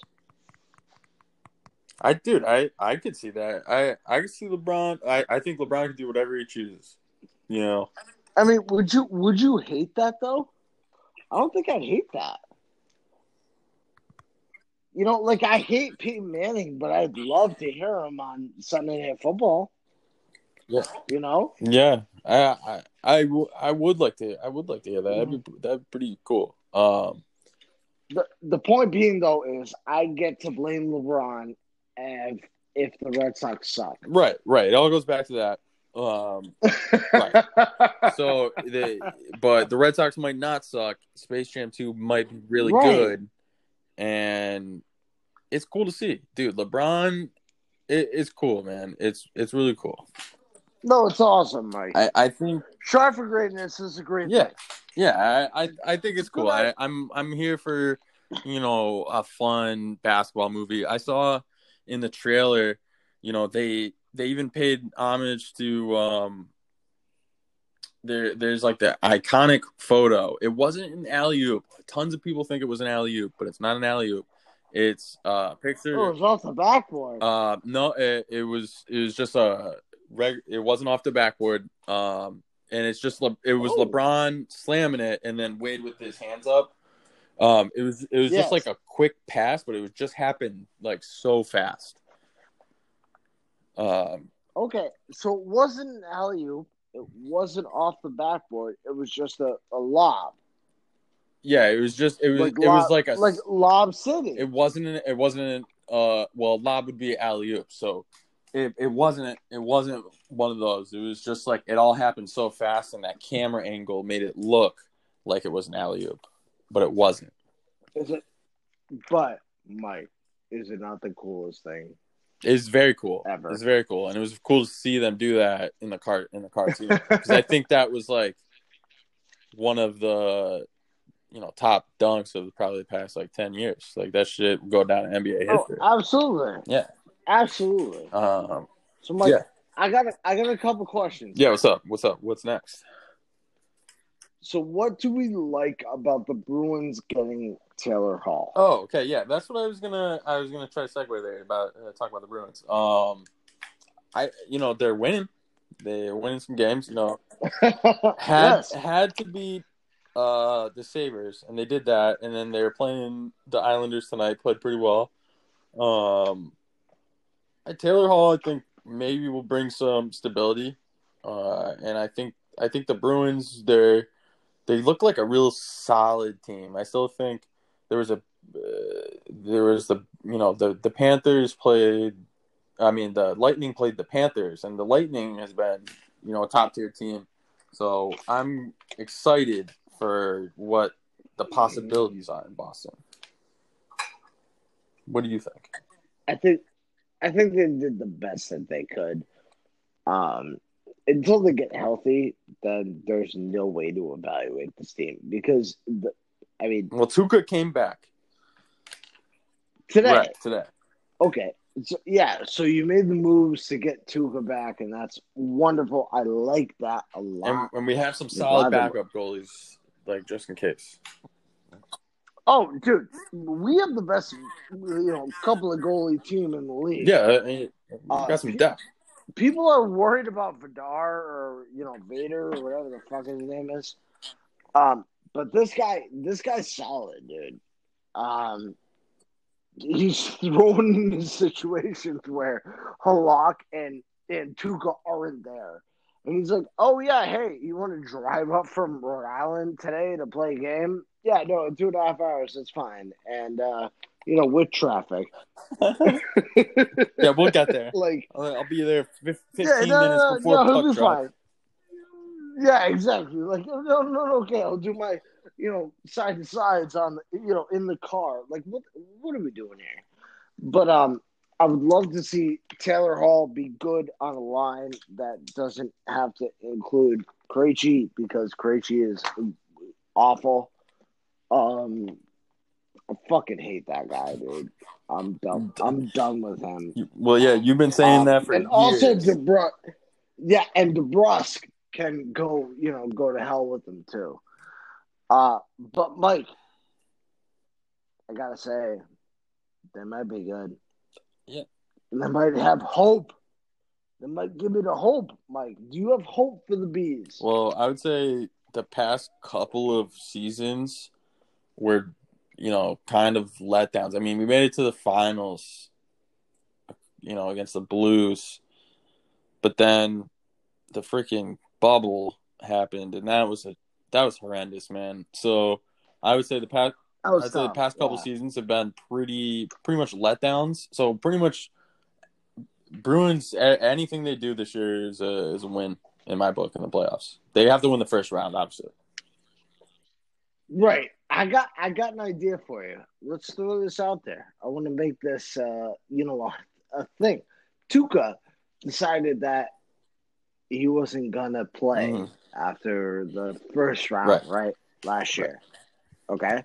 I dude, I I could see that. I I could see LeBron. I I think LeBron can do whatever he chooses. You know. I mean, would you would you hate that though? I don't think I'd hate that. You know, like I hate Peyton Manning, but I'd love to hear him on Sunday Night Football. Yeah. You know? Yeah, I, I, I, w- I would like to. I would like to hear that. That'd be that'd be pretty cool. Um, The the point being though is I get to blame LeBron if if the Red Sox suck. right, right. It all goes back to that. Um, *laughs* so the but the Red Sox might not suck. Space Jam Two might be really Right. good, and it's cool to see, dude. LeBron, it, it's cool, man. It's it's really cool. No, it's awesome, Mike. I I think Strive for greatness is a great Yeah. thing. Yeah, I, I, I think it's cool. I, I'm I'm here for you know a fun basketball movie. I saw in the trailer, you know they they even paid homage to um there there's like the iconic photo. It wasn't an alley oop. Tons of people think it was an alley oop, but it's not an alley oop. It's uh, a picture. Oh, it was off the backboard. Uh, no, it, it was it was just a reg. It wasn't off the backboard. Um, and it's just Le- it was Oh. LeBron slamming it, and then Wade with his hands up. Um, it was it was Yes. just like a quick pass, but it was just happened like so fast. Um, okay, so it wasn't an alley oop. It wasn't off the backboard. It was just a, a lob. yeah, it was just it was Like it was like a like lob city. it wasn't an, it wasn't an, uh well lob would be alley oop so it, it wasn't it wasn't one of those it was just like it all happened so fast and that camera angle made it look like it was an alley oop but it wasn't Is it? But Mike, is it not the coolest thing? it's very cool Ever. it's very cool and it was cool to see them do that in the cart in the cartoon because *laughs* I think that was like one of the you know top dunks of probably the past like 10 years like that shit go down in NBA Oh, history absolutely. Yeah. Absolutely. um So, Mike, Yeah. I got a, I got a couple questions. yeah what's up what's up what's next So, what do we like about the Bruins getting Taylor Hall? Oh, okay, yeah, that's what I was gonna. I was gonna try to segue there about uh, talk about the Bruins. Um, I, you know, they're winning. They're winning some games. You know, *laughs* had yes. had to beat uh the Sabres, and they did that. And then they were playing the Islanders tonight. Played pretty well. Um, Taylor Hall, I think maybe will bring some stability. Uh, and I think I think the Bruins they're they look like a real solid team. I still think there was a uh, there was the you know the the Panthers played. I mean the Lightning played the Panthers, and the Lightning has been you know a top tier team. So I'm excited for what the possibilities are in Boston. What do you think? I think I think they did the best that they could. Um, until they get healthy, then there's no way to evaluate this team because the, I mean Well, Tuukka came back today. right today. Okay, so, yeah. So you made the moves to get Tuukka back, and that's wonderful. I like that a lot. and we have some solid backup goalies, like just in case. Oh, dude, we have the best, you know, couple of goalie team in the league. Yeah, I mean, we Uh, got some depth. people are worried about Vidar or you know Vader or whatever the fuck his name is. Um, but this guy, this guy's solid, dude. Um, he's *laughs* thrown in situations where Halak and and Tuukka aren't there, and he's like, "Oh yeah, hey, you want to drive up from Rhode Island today to play a game? Yeah, no, in two and a half hours, it's fine." And uh, you know, with traffic, *laughs* yeah, we'll get there. like. I'll, I'll be there 15 Yeah, no, minutes no, before no, puck drop. fine. Yeah, exactly. Like, no, no, no, okay, I'll do my, you know, side to sides on, the, you know, in the car. Like, what, what are we doing here? But um, I would love to see Taylor Hall be good on a line that doesn't have to include Krejci because Krejci is awful. Um, I fucking hate that guy, dude. I'm done. I'm done with him. Well, yeah, you've been saying Um, that for years. and years. also DeBrus, yeah, and DeBrusk can go, you know, go to hell with them too. Uh, but Mike, I gotta say, they might be good. Yeah. they might have hope. They might give me the hope, Mike. Do you have hope for the bees? Well, I would say the past couple of seasons were, you know, kind of letdowns. I mean, we made it to the finals, you know, against the Blues, but then the freaking bubble happened, and that was a that was horrendous, man. So I would say the past That was I'd say the past couple yeah. seasons have been pretty pretty much letdowns. So pretty much Bruins a- anything they do this year is a is a win in my book in the playoffs. They have to win the first round, obviously. Right. I got I got an idea for you. Let's throw this out there. I want to make this uh you know a, a thing. Tuukka decided that he wasn't gonna play Mhm. after the first round, Right. right? Last year. Okay.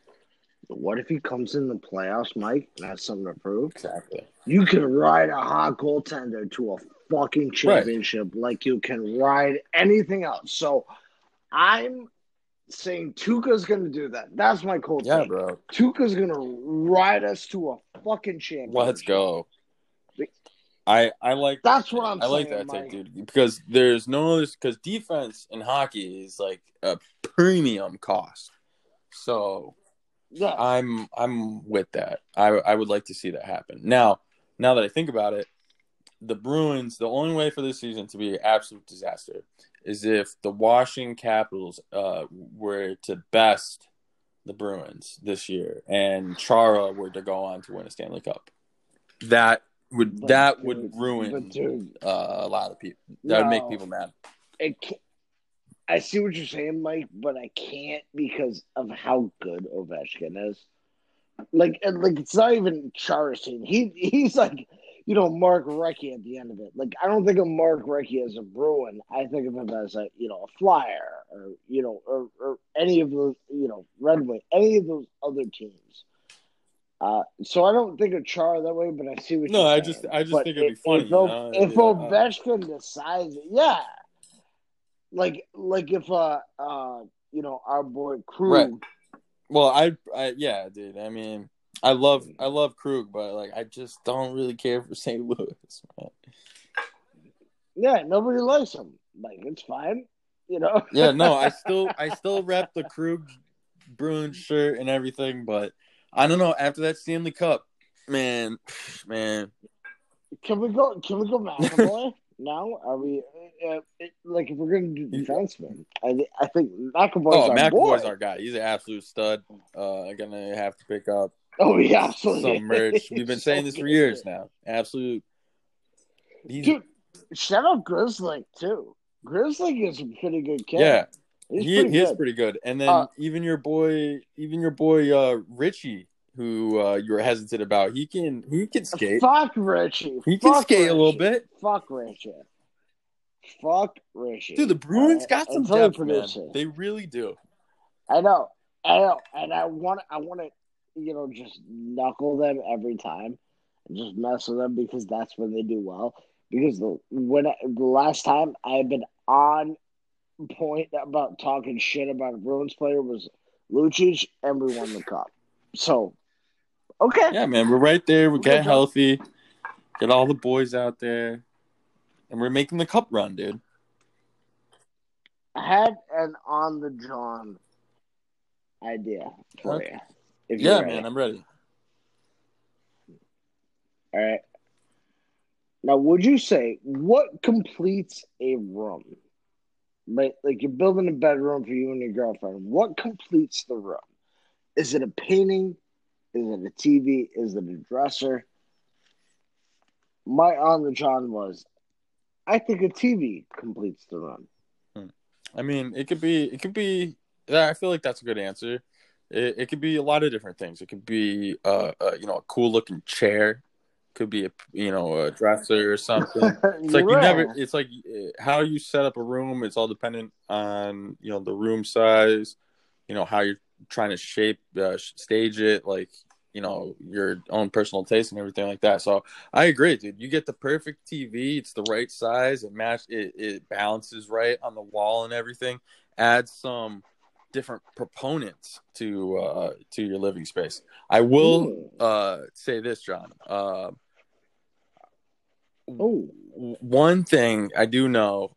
What if he comes in the playoffs, Mike, and has something to prove? Exactly. You can ride a hot goaltender to a fucking championship like you can ride anything else. So I'm saying Tuukka's gonna do that. That's my cold Yeah, take. bro. Tuukka's gonna ride us to a fucking championship. Let's go. I I like That's what I'm saying. I like that Mike. take, dude, because there's no other because defense in hockey is like a premium cost. So Yeah. I'm I'm with that. I I would like to see that happen. Now, now that I think about it, the Bruins, the only way for this season to be an absolute disaster is if the Washington Capitals uh were to best the Bruins this year and Chara were to go on to win a Stanley Cup. That would that would ruin uh, a lot of people. That would make people mad. it can't, I see what you're saying, Mike, but I can't because of how good Ovechkin is. Like, and, like it's not even Chara's team. He he's like, you know, Mark Recchi at the end of it. Like, I don't think of Mark Recchi as a Bruin. I think of him as a you know a Flyer or you know or, or any of those you know Red Wing, any of those other teams. Uh, so I don't think of Char that way, but I see what No, you're I saying. just- I just But think it'd be funny, If, you know? if Yeah. Ovechkin decides, yeah, like like if uh uh you know our boy Krug, Right. Well, I, I yeah, dude. I mean, I love I love Krug, but like I just don't really care for *laughs* St. Louis. Man. yeah, nobody likes him. Like it's fine, you know. Yeah, no, I *laughs* still I still rep the Krug Bruins shirt and everything, but I don't know. After that Stanley Cup, man, *sighs* man, can we go? Can we go McAvoy *laughs* now? Are we uh, it, like if we're gonna do defenseman? I thi- I think McAvoy's oh, our McAvoy's boy. our guy. He's an absolute stud. Uh, gonna have to pick up oh yeah, absolutely. some merch. We've been *laughs* saying this for years now. Absolute. He's, Dude, shout out Grizzly too. Grizzly is a pretty good kid. yeah, he's he, pretty he is good. pretty good. And then Uh, even your boy, even your boy uh, Ritchie, who uh, you were hesitant about, he can he can skate. Fuck Ritchie. He can Fuck skate a little bit. Fuck Ritchie. Fuck Ritchie. Dude, the Bruins Alright? got some Until depth, man. They really do. I know. I know. And I want I want to, you know, just knuckle them every time and just mess with them because that's when they do well. Because the when I, the last time I've been on point about talking shit about a Bruins player was Lucic, and we won the cup. So, okay. Yeah, man, we're right there. We get healthy, get all the boys out there, and we're making the cup run, dude. I had an on the John idea for Okay. you. If Yeah, man, I'm ready. All right. Now, would you say what completes a room? Right, like you're building a bedroom for you and your girlfriend. What completes the room? Is it a painting? Is it a TV? Is it a dresser? My on the John was, I think a TV completes the room. I mean, it could be, it could be. I feel like that's a good answer. It, it could be a lot of different things. It could be, uh, uh you know, a cool looking chair. Could be a, you know, a dresser or something. *laughs* It's like you You're never. It's like uh, how you set up a room. It's all dependent on you know the room size. You know how you're trying to shape, uh, stage it. Like you know your own personal taste and everything like that. So I agree, dude. You get the perfect TV. It's the right size. It match. It, it balances right on the wall and everything. Add some different proponents to uh to your living space. I will uh say this, John. Uh, Oh, one thing I do know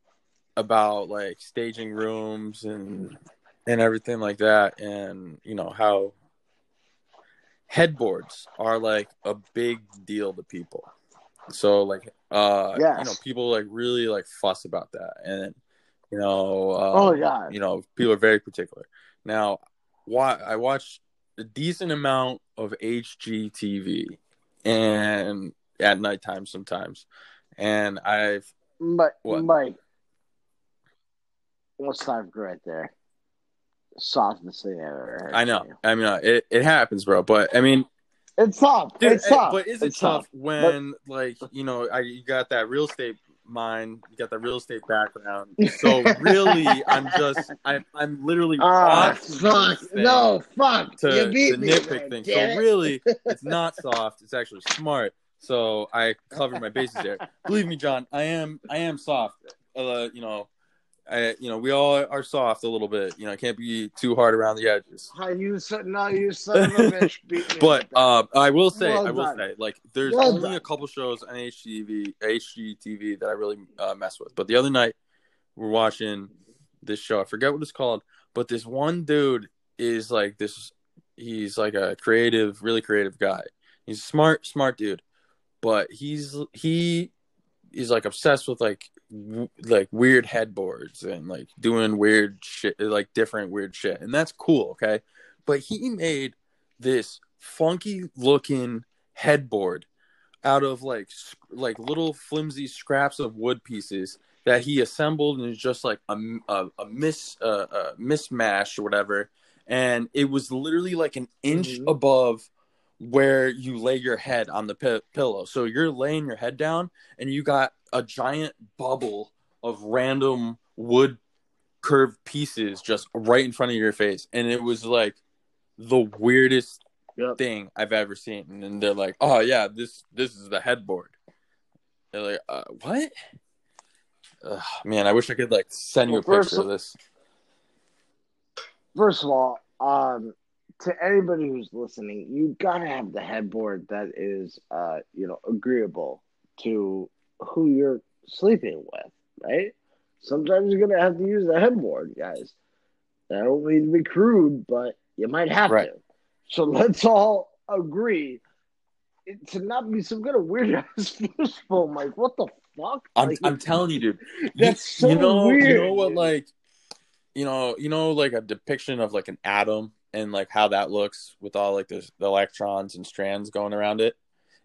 about like staging rooms and and everything like that, and you know how headboards are like a big deal to people. So like, uh, Yes. you know, people like really like fuss about that, and you know, uh, Oh, God. you know, people are very particular. Now, why I watch a decent amount of HGTV, and at nighttime sometimes, and I've Mike, What? Mike, what's time right there? Softest thing I ever. I know. I mean, uh, it it happens, bro. But I mean, It's tough. Dude, it's tough. But is it It's tough when, like, you know, I you got that real estate mind, you got that real estate background. So *laughs* really, I'm just, I'm, I'm literally Ah, fuck. No, fuck. to, you beat to me. nitpick things. So it. really, it's *laughs* not soft. It's actually smart. So I covered my bases there. Believe me, John, I am, I am soft. Uh, you know, I, you know, we all are soft a little bit. You know, I can't be too hard around the edges. You son, no, you son of a bitch *laughs* beat. But uh, I will say, Well I will done. say, like, there's Well only done. a couple shows on HGTV, HGTV that I really uh, mess with. But the other night, we're watching this show. I forget what it's called, but this one dude is like this. He's like a creative, really creative guy. He's a smart, smart dude, but he's he is like obsessed with like w- like weird headboards and like doing weird shit, like different weird shit, and that's cool. Okay, but he made this funky looking headboard out of like sc- like little flimsy scraps of wood pieces that he assembled and it's just like a a, a mis uh, a mismatch or whatever and it was literally like an inch Mhm. above where you lay your head on the pi- pillow so you're laying your head down and you got a giant bubble of random wood curved pieces just right in front of your face and it was like the weirdest Yep. thing I've ever seen. And then they're like, "Oh yeah, this this is the headboard." They're like, uh, "What?" Ugh, man, I wish I could like send you a first picture of of- this. First of all, um, to anybody who's listening, you gotta have the headboard that is, uh, you know, agreeable to who you're sleeping with, right? Sometimes you're gonna have to use the headboard, guys. I don't mean to be crude, but you might have Right. to. So *laughs* let's all agree to not be some kind of weird *laughs* ass fishbowl, Mike. What the fuck? I'm Like, I'm telling you, dude. *laughs* You- That's so you know you know what like you know you know like a depiction of like an atom and like how that looks with all like the, the electrons and strands going around it.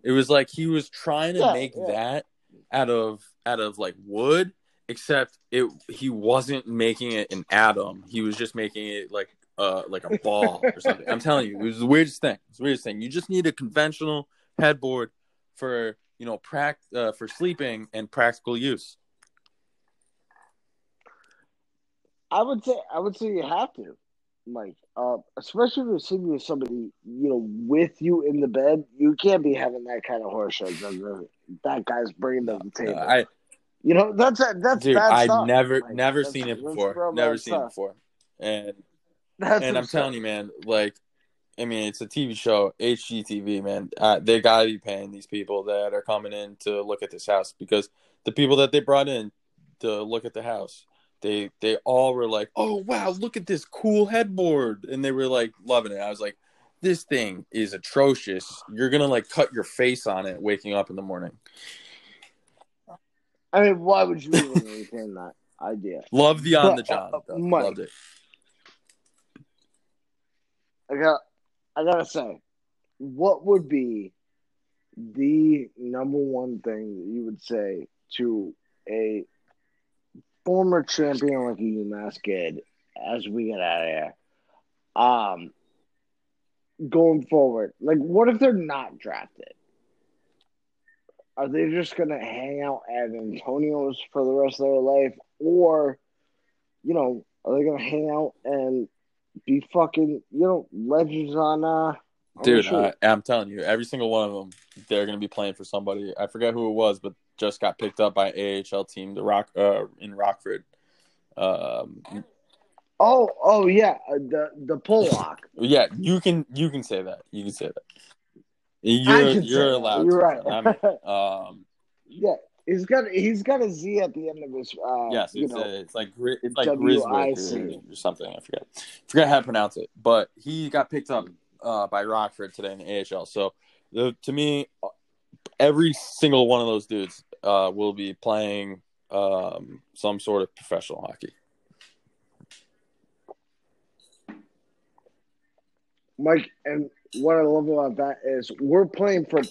It was like he was trying to Yeah, make yeah. that out of out of like wood, except it he wasn't making it an atom. He was just making it like uh like a ball or *laughs* something. I'm telling you, it was the weirdest thing. It's the weirdest thing. You just need a conventional headboard for you know prac uh, for sleeping and practical use. I would say I would say you have to, Mike. Uh, especially if you're sleeping with somebody, you know, with you in the bed. You can't be having that kind of horse show that guy's bringing to the table. Uh, I you know, that's that's dude, bad I stuff. never Like, never seen it before. Never seen it before. And That's and I'm telling you, man, like, I mean, it's a TV show, HGTV, man. Uh, they gotta be paying these people that are coming in to look at this house because the people that they brought in to look at the house, they they all were like, "Oh wow, look at this cool headboard," and they were like loving it. I was like, "This thing is atrocious. You're gonna like cut your face on it waking up in the morning." I mean, why would you even entertain that idea? *laughs* Love the on the job. Though. Mike. Loved it. I got, I gotta say, what would be the number one thing that you would say to a former champion like a UMass kid as we get out of here? Um, going forward, like, what if they're not drafted? Are they just gonna hang out at Antonio's for the rest of their life, or, you know, are they gonna hang out and be fucking, you know, legends on uh Dude, show? I, I'm telling you, every single one of them, they're going to be playing for somebody. I forget who it was, but just got picked up by AHL team, the Rock uh, in Rockford. Um, oh, oh yeah, uh, the the Pollock. *laughs* yeah, you can you can say that. You can say that. You're you're allowed. You're to right. I mean, *laughs* um, yeah, he's got he's got a Z at the end of his. Uh, yes, you it's, know, uh, it's like it's like W I Griswick or, or something. I forget. Forget how to pronounce it. But he got picked up uh, by Rockford today in the AHL. So the, to me, every single one of those dudes uh, will be playing um, some sort of professional hockey. Mike, and what I love about that is we're playing for,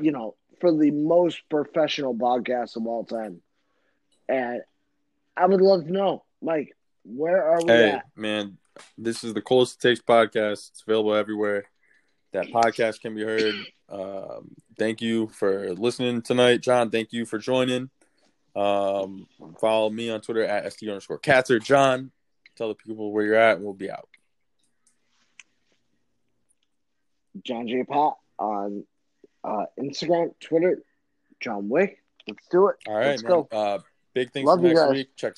you know, for the most professional podcast of all time. And I would love to know, Mike, where are we Hey, at? man, this is the Coldest Takes podcast. It's available everywhere. That podcast can be heard. Um, thank you for listening tonight, John. Thank you for joining. Um, follow me on Twitter at st underscore catser. John, tell the people where you're at, and we'll be out. John J. Pat on uh, Instagram, Twitter, John Wick. Let's do it. All right, Let's man. go. Uh, big things Love next week. Check.